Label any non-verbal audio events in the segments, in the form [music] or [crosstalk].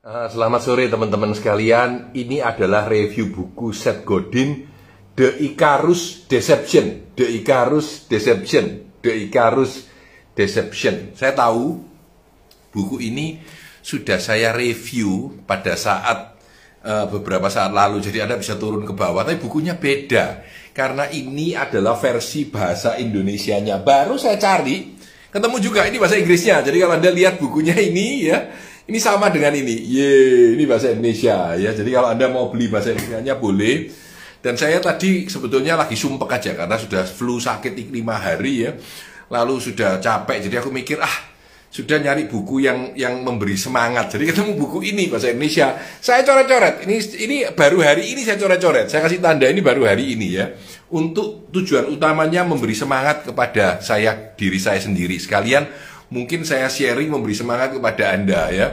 Uh, selamat sore teman-teman sekalian. Ini adalah review buku Seth Godin The Icarus Deception. The Icarus Deception. The Icarus Deception. Saya tahu buku ini sudah saya review pada saat uh, beberapa saat lalu. Jadi Anda bisa turun ke bawah. Tapi bukunya beda karena ini adalah versi bahasa Indonesianya. Baru saya cari ketemu juga ini bahasa Inggrisnya. Jadi kalau Anda lihat bukunya ini ya ini sama dengan ini. Ye, ini bahasa Indonesia ya. Jadi kalau Anda mau beli bahasa Indonesia boleh. Dan saya tadi sebetulnya lagi sumpek aja karena sudah flu sakit lima hari ya. Lalu sudah capek. Jadi aku mikir ah sudah nyari buku yang yang memberi semangat. Jadi ketemu buku ini bahasa Indonesia. Saya coret-coret. Ini ini baru hari ini saya coret-coret. Saya kasih tanda ini baru hari ini ya. Untuk tujuan utamanya memberi semangat kepada saya diri saya sendiri. Sekalian mungkin saya sharing memberi semangat kepada Anda ya.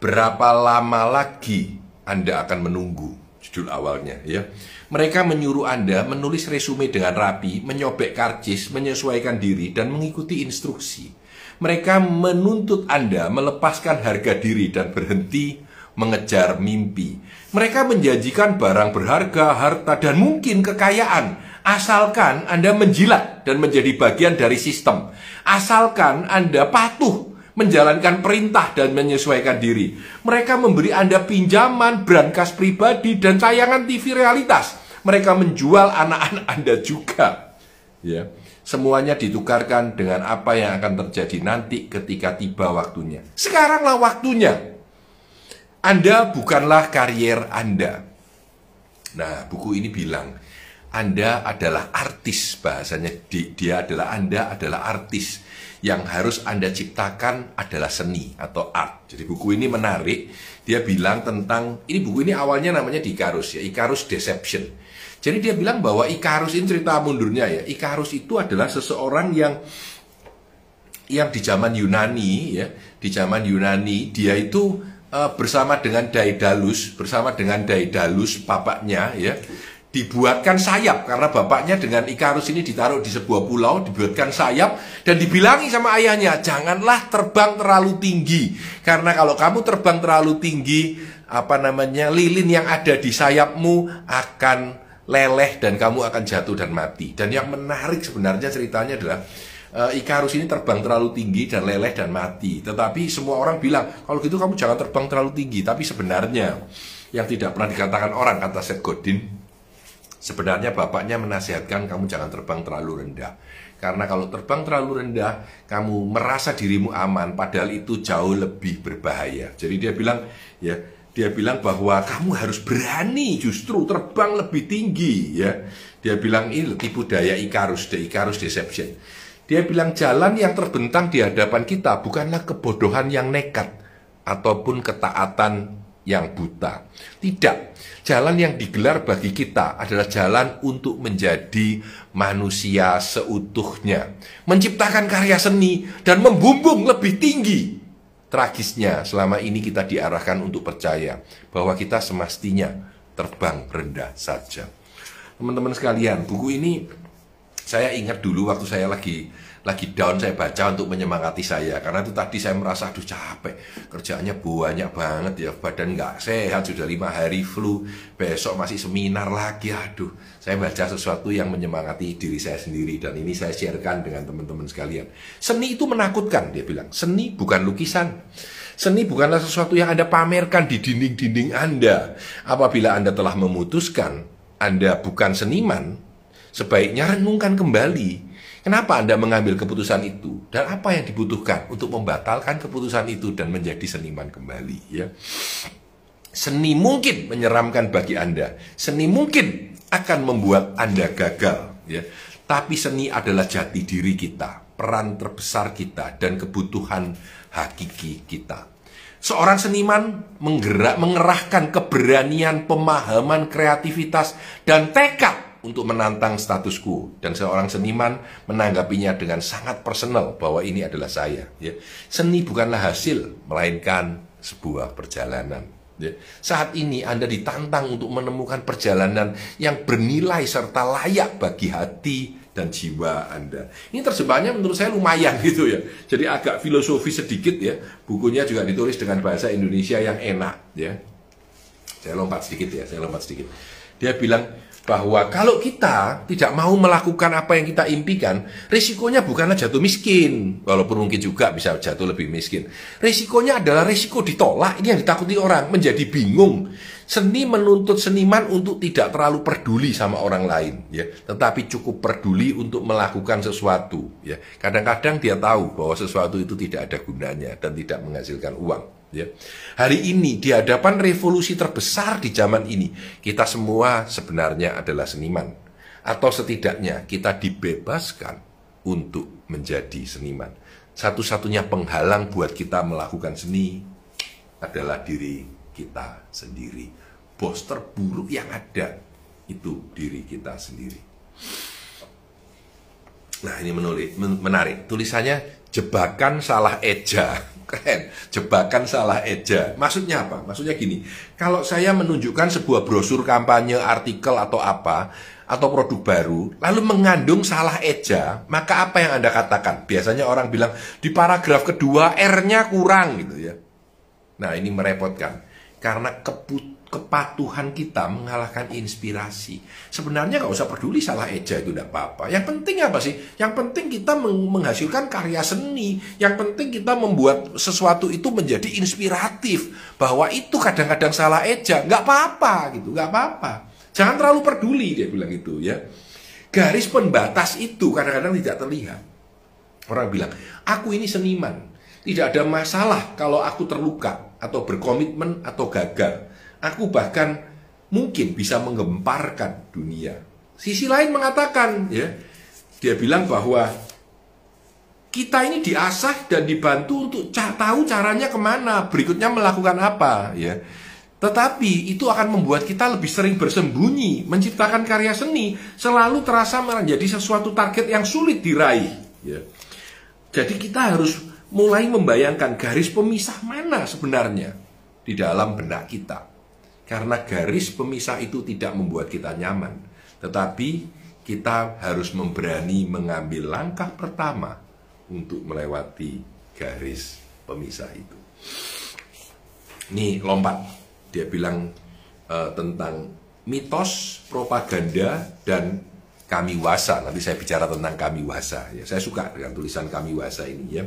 Berapa lama lagi Anda akan menunggu? Judul awalnya ya. Mereka menyuruh Anda menulis resume dengan rapi, menyobek karcis, menyesuaikan diri, dan mengikuti instruksi. Mereka menuntut Anda melepaskan harga diri dan berhenti mengejar mimpi. Mereka menjanjikan barang berharga, harta, dan mungkin kekayaan Asalkan Anda menjilat dan menjadi bagian dari sistem. Asalkan Anda patuh menjalankan perintah dan menyesuaikan diri. Mereka memberi Anda pinjaman, brankas pribadi, dan tayangan TV realitas. Mereka menjual anak-anak [laughs] Anda juga. Ya, semuanya ditukarkan dengan apa yang akan terjadi nanti ketika tiba waktunya. Sekaranglah waktunya. Anda bukanlah karier Anda. Nah, buku ini bilang, anda adalah artis bahasanya dia adalah Anda adalah artis yang harus Anda ciptakan adalah seni atau art. Jadi buku ini menarik. Dia bilang tentang ini buku ini awalnya namanya Icarus ya, Icarus Deception. Jadi dia bilang bahwa Icarus ini cerita mundurnya ya. Icarus itu adalah seseorang yang yang di zaman Yunani ya, di zaman Yunani dia itu uh, bersama dengan Daedalus, bersama dengan Daedalus bapaknya ya dibuatkan sayap karena bapaknya dengan Ikarus ini ditaruh di sebuah pulau dibuatkan sayap dan dibilangi sama ayahnya janganlah terbang terlalu tinggi. Karena kalau kamu terbang terlalu tinggi apa namanya lilin yang ada di sayapmu akan leleh dan kamu akan jatuh dan mati. Dan yang menarik sebenarnya ceritanya adalah uh, Ikarus ini terbang terlalu tinggi dan leleh dan mati. Tetapi semua orang bilang kalau gitu kamu jangan terbang terlalu tinggi. Tapi sebenarnya yang tidak pernah dikatakan orang kata Seth Godin Sebenarnya bapaknya menasihatkan kamu jangan terbang terlalu rendah. Karena kalau terbang terlalu rendah, kamu merasa dirimu aman, padahal itu jauh lebih berbahaya. Jadi dia bilang, ya, dia bilang bahwa kamu harus berani justru terbang lebih tinggi, ya. Dia bilang ini tipu daya Icarus, the Icarus deception. Dia bilang jalan yang terbentang di hadapan kita bukanlah kebodohan yang nekat ataupun ketaatan yang buta. Tidak, jalan yang digelar bagi kita adalah jalan untuk menjadi manusia seutuhnya, menciptakan karya seni dan membumbung lebih tinggi. Tragisnya, selama ini kita diarahkan untuk percaya bahwa kita semestinya terbang rendah saja. Teman-teman sekalian, buku ini saya ingat dulu waktu saya lagi lagi down saya baca untuk menyemangati saya. Karena itu tadi saya merasa aduh capek. Kerjaannya banyak banget ya. Badan nggak sehat sudah lima hari flu. Besok masih seminar lagi. Aduh saya baca sesuatu yang menyemangati diri saya sendiri. Dan ini saya sharekan dengan teman-teman sekalian. Seni itu menakutkan dia bilang. Seni bukan lukisan. Seni bukanlah sesuatu yang Anda pamerkan di dinding-dinding Anda. Apabila Anda telah memutuskan Anda bukan seniman, sebaiknya renungkan kembali Kenapa Anda mengambil keputusan itu? Dan apa yang dibutuhkan untuk membatalkan keputusan itu dan menjadi seniman kembali? Ya. Seni mungkin menyeramkan bagi Anda. Seni mungkin akan membuat Anda gagal. Ya. Tapi seni adalah jati diri kita, peran terbesar kita, dan kebutuhan hakiki kita. Seorang seniman menggerak, mengerahkan keberanian, pemahaman, kreativitas, dan tekad untuk menantang status quo dan seorang seniman menanggapinya dengan sangat personal bahwa ini adalah saya ya. Seni bukanlah hasil melainkan sebuah perjalanan ya. Saat ini Anda ditantang untuk menemukan perjalanan yang bernilai serta layak bagi hati dan jiwa Anda. Ini terjemahannya menurut saya lumayan [laughs] gitu ya. Jadi agak filosofi sedikit ya. Bukunya juga ditulis dengan bahasa Indonesia yang enak ya. Saya lompat sedikit ya, saya lompat sedikit. Dia bilang bahwa kalau kita tidak mau melakukan apa yang kita impikan, risikonya bukanlah jatuh miskin, walaupun mungkin juga bisa jatuh lebih miskin. Risikonya adalah risiko ditolak, ini yang ditakuti orang, menjadi bingung. Seni menuntut seniman untuk tidak terlalu peduli sama orang lain, ya, tetapi cukup peduli untuk melakukan sesuatu. Ya, kadang-kadang dia tahu bahwa sesuatu itu tidak ada gunanya dan tidak menghasilkan uang. Ya. Hari ini di hadapan revolusi terbesar di zaman ini, kita semua sebenarnya adalah seniman. Atau setidaknya kita dibebaskan untuk menjadi seniman. Satu-satunya penghalang buat kita melakukan seni adalah diri kita sendiri. Bos terburuk yang ada itu diri kita sendiri. Nah ini menulis, menarik. Tulisannya jebakan salah eja. [laughs] Keren, jebakan salah eja. Maksudnya apa? Maksudnya gini, kalau saya menunjukkan sebuah brosur kampanye, artikel atau apa, atau produk baru, lalu mengandung salah eja, maka apa yang Anda katakan? Biasanya orang bilang, di paragraf kedua R-nya kurang gitu ya. Nah ini merepotkan, karena keput kepatuhan kita mengalahkan inspirasi. Sebenarnya nggak usah peduli salah eja itu tidak apa-apa. Yang penting apa sih? Yang penting kita menghasilkan karya seni. Yang penting kita membuat sesuatu itu menjadi inspiratif. Bahwa itu kadang-kadang salah eja, nggak apa-apa gitu, nggak apa-apa. Jangan terlalu peduli dia bilang itu ya. Garis pembatas itu kadang-kadang tidak terlihat. Orang bilang, aku ini seniman. Tidak ada masalah kalau aku terluka atau berkomitmen atau gagal Aku bahkan mungkin bisa menggemparkan dunia. Sisi lain mengatakan, ya, dia bilang bahwa kita ini diasah dan dibantu untuk tahu caranya ke mana, berikutnya melakukan apa, ya. Tetapi itu akan membuat kita lebih sering bersembunyi, menciptakan karya seni, selalu terasa menjadi sesuatu target yang sulit diraih. Ya. Jadi kita harus mulai membayangkan garis pemisah mana sebenarnya di dalam benak kita. Karena garis pemisah itu tidak membuat kita nyaman, tetapi kita harus memberani mengambil langkah pertama untuk melewati garis pemisah itu. Ini lompat, dia bilang uh, tentang mitos, propaganda, dan kami wasa. Nanti saya bicara tentang kami wasa. Ya, saya suka dengan tulisan kami wasa ini ya.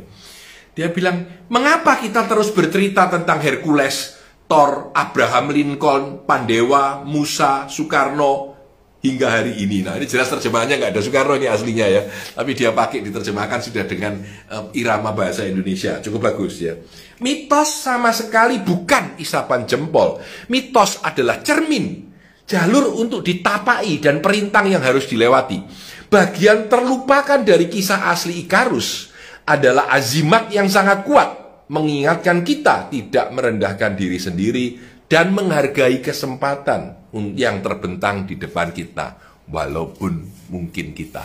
Dia bilang, mengapa kita terus bercerita tentang Hercules, Thor, Abraham Lincoln, Pandewa, Musa, Soekarno, hingga hari ini. Nah ini jelas terjemahannya nggak ada Soekarno ini aslinya ya, tapi dia pakai diterjemahkan sudah dengan uh, irama bahasa Indonesia, cukup bagus ya. Mitos sama sekali bukan isapan jempol. Mitos adalah cermin, jalur untuk ditapai dan perintang yang harus dilewati. Bagian terlupakan dari kisah asli Ikarus adalah azimat yang sangat kuat mengingatkan kita tidak merendahkan diri sendiri dan menghargai kesempatan yang terbentang di depan kita walaupun mungkin kita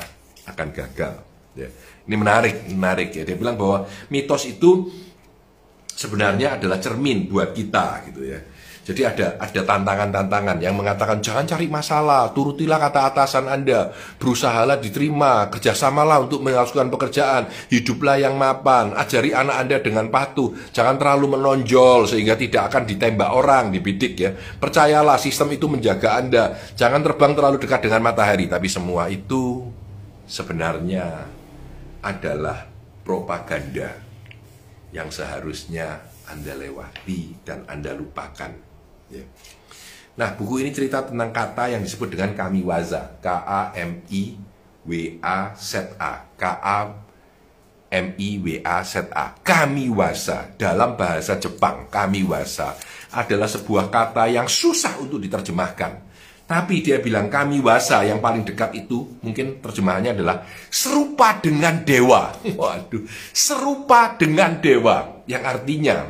akan gagal. Ya. ini menarik menarik ya. Dia bilang bahwa mitos itu sebenarnya adalah cermin buat kita gitu ya jadi ada ada tantangan-tantangan yang mengatakan jangan cari masalah, turutilah kata atasan Anda, berusahalah diterima, kerjasamalah untuk melakukan pekerjaan, hiduplah yang mapan, ajari anak Anda dengan patuh, jangan terlalu menonjol sehingga tidak akan ditembak orang, dibidik ya. Percayalah sistem itu menjaga Anda, jangan terbang terlalu dekat dengan matahari, tapi semua itu sebenarnya adalah propaganda yang seharusnya Anda lewati dan Anda lupakan Ya. Nah, buku ini cerita tentang kata yang disebut dengan kamiwaza, K A M I W A Z A, K A M I W A Z A. Kamiwaza dalam bahasa Jepang, kamiwaza adalah sebuah kata yang susah untuk diterjemahkan. Tapi dia bilang kamiwasa yang paling dekat itu mungkin terjemahannya adalah serupa dengan dewa. [laughs] Waduh, serupa dengan dewa yang artinya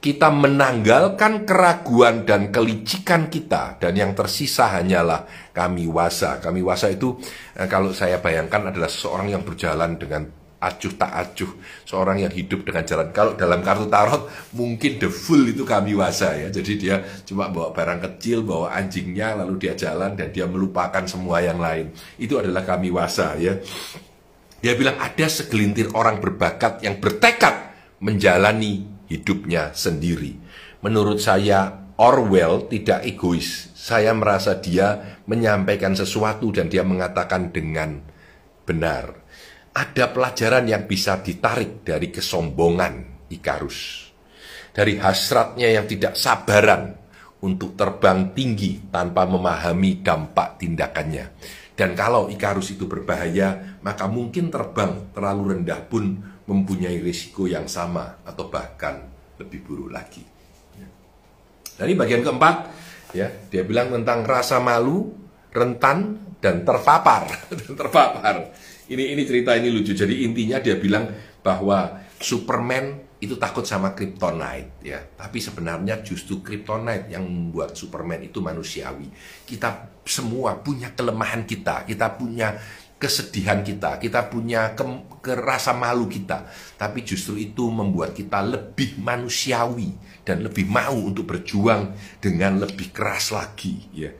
kita menanggalkan keraguan dan kelicikan kita dan yang tersisa hanyalah kami wasa. Kami wasa itu eh, kalau saya bayangkan adalah seorang yang berjalan dengan acuh tak acuh seorang yang hidup dengan jalan. Kalau dalam kartu tarot mungkin the full itu kami wasa ya. Jadi dia cuma bawa barang kecil bawa anjingnya lalu dia jalan dan dia melupakan semua yang lain. Itu adalah kami wasa ya. Dia bilang ada segelintir orang berbakat yang bertekad menjalani hidupnya sendiri menurut saya Orwell tidak egois saya merasa dia menyampaikan sesuatu dan dia mengatakan dengan benar ada pelajaran yang bisa ditarik dari kesombongan Ikarus. Dari hasratnya yang tidak sabaran untuk terbang tinggi tanpa memahami dampak tindakannya. Dan kalau Ikarus itu berbahaya, maka mungkin terbang terlalu rendah pun mempunyai risiko yang sama atau bahkan lebih buruk lagi. Dan ini bagian keempat, ya dia bilang tentang rasa malu, rentan, dan terpapar. [laughs] dan terpapar. Ini ini cerita ini lucu. Jadi intinya dia bilang bahwa Superman itu takut sama Kryptonite ya. Tapi sebenarnya justru Kryptonite yang membuat Superman itu manusiawi. Kita semua punya kelemahan kita, kita punya kesedihan kita, kita punya ke, kerasa malu kita. Tapi justru itu membuat kita lebih manusiawi dan lebih mau untuk berjuang dengan lebih keras lagi ya.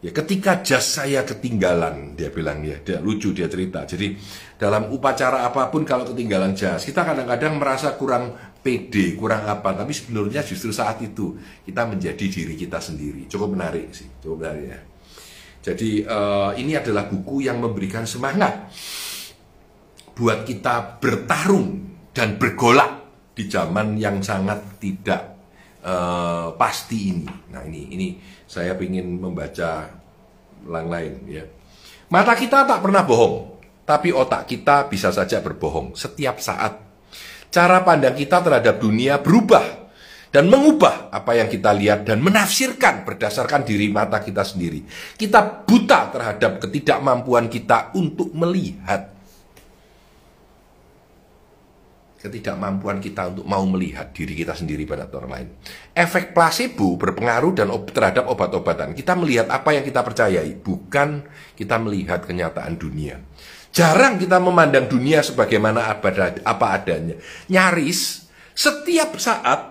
Ya, ketika jas saya ketinggalan, dia bilang ya, dia lucu dia cerita. Jadi dalam upacara apa pun kalau ketinggalan jas, kita kadang-kadang merasa kurang pede, kurang apa. Tapi sebenarnya justru saat itu kita menjadi diri kita sendiri. Cukup menarik sih, cukup menarik ya. Jadi uh, ini adalah buku yang memberikan semangat buat kita bertarung dan bergolak di zaman yang sangat tidak uh, pasti ini. Nah ini ini saya ingin membaca yang lain ya. Mata kita tak pernah bohong, tapi otak kita bisa saja berbohong setiap saat. Cara pandang kita terhadap dunia berubah dan mengubah apa yang kita lihat dan menafsirkan berdasarkan diri mata kita sendiri. Kita buta terhadap ketidakmampuan kita untuk melihat ketidakmampuan kita untuk mau melihat diri kita sendiri pada orang lain. Efek placebo berpengaruh dan ob terhadap obat-obatan. Kita melihat apa yang kita percayai, bukan kita melihat kenyataan dunia. Jarang kita memandang dunia sebagaimana apa adanya. Nyaris setiap saat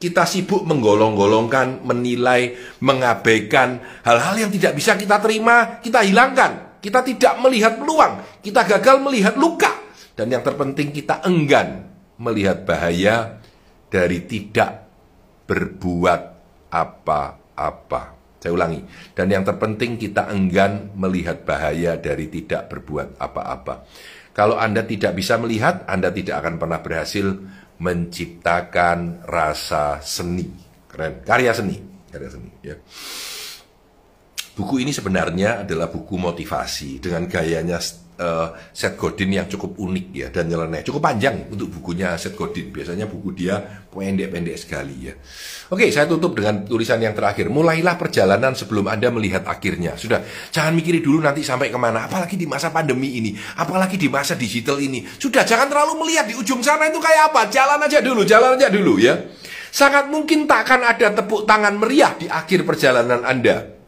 kita sibuk menggolong-golongkan, menilai, mengabaikan hal-hal yang tidak bisa kita terima, kita hilangkan. Kita tidak melihat peluang, kita gagal melihat luka. Dan yang terpenting kita enggan melihat bahaya dari tidak berbuat apa-apa. Saya ulangi, dan yang terpenting kita enggan melihat bahaya dari tidak berbuat apa-apa. Kalau Anda tidak bisa melihat, Anda tidak akan pernah berhasil menciptakan rasa seni. Keren, karya seni, karya seni. Ya. Buku ini sebenarnya adalah buku motivasi dengan gayanya uh, Seth Godin yang cukup unik ya dan nyeleneh. Cukup panjang untuk bukunya Seth Godin. Biasanya buku dia pendek-pendek sekali ya. Oke, saya tutup dengan tulisan yang terakhir. Mulailah perjalanan sebelum Anda melihat akhirnya. Sudah, jangan mikirin dulu nanti sampai ke mana. Apalagi di masa pandemi ini. Apalagi di masa digital ini. Sudah, jangan terlalu melihat di ujung sana itu kayak apa. Jalan aja dulu, jalan aja dulu ya. Sangat mungkin tak akan ada tepuk tangan meriah di akhir perjalanan Anda.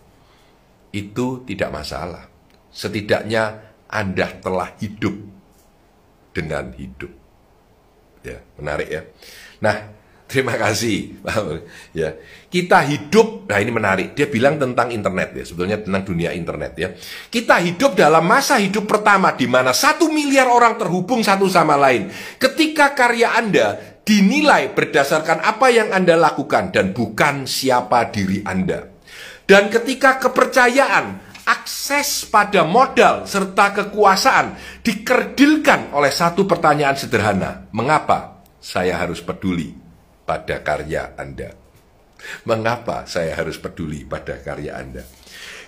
Itu tidak masalah. Setidaknya anda telah hidup dengan hidup. Ya, menarik ya. Nah, [laughs] terima kasih. ya, kita hidup. Nah, ini menarik. Dia bilang tentang internet ya, sebetulnya tentang dunia internet ya. Kita hidup dalam masa hidup pertama di mana satu miliar orang terhubung satu sama lain. Ketika karya Anda dinilai berdasarkan apa yang Anda lakukan dan bukan siapa diri Anda. Dan ketika kepercayaan akses pada modal serta kekuasaan dikerdilkan oleh satu pertanyaan sederhana. Mengapa saya harus peduli pada karya Anda? Mengapa saya harus peduli pada karya Anda?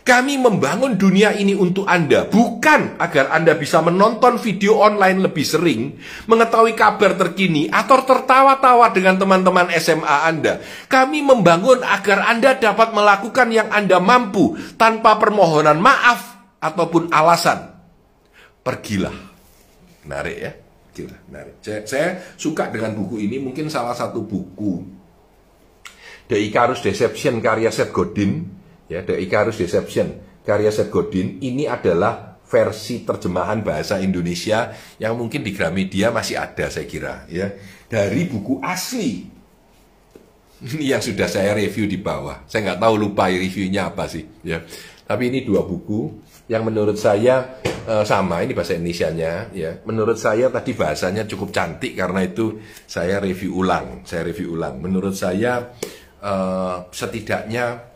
Kami membangun dunia ini untuk Anda, bukan agar Anda bisa menonton video online lebih sering, mengetahui kabar terkini, atau tertawa-tawa dengan teman-teman SMA Anda. Kami membangun agar Anda dapat melakukan yang Anda mampu tanpa permohonan maaf ataupun alasan. Pergilah. Menarik ya? Gila, menarik. Saya, saya suka dengan buku ini, mungkin salah satu buku The Icarus Deception karya Seth Godin ya The Icarus Deception karya Seth Godin ini adalah versi terjemahan bahasa Indonesia yang mungkin di Gramedia masih ada saya kira ya. Dari buku asli. Ini yang sudah saya review di bawah. Saya nggak tahu lupa reviewnya apa sih ya. Tapi ini dua buku yang menurut saya uh, sama ini bahasa Indonesia-nya ya. Menurut saya tadi bahasanya cukup cantik karena itu saya review ulang saya review ulang. Menurut saya uh, setidaknya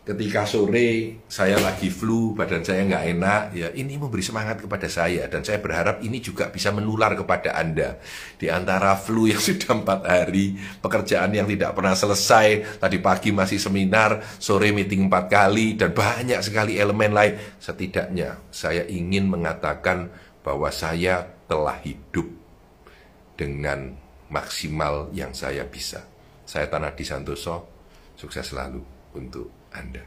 ketika sore saya lagi flu, badan saya nggak enak, ya ini memberi semangat kepada saya dan saya berharap ini juga bisa menular kepada Anda. Di antara flu yang [laughs] sudah empat hari, pekerjaan yang tidak pernah selesai, tadi pagi masih seminar, sore meeting empat kali, dan banyak sekali elemen lain. Setidaknya saya ingin mengatakan bahwa saya telah hidup dengan maksimal yang saya bisa. Saya Tanah di Santoso, sukses selalu untuk anda.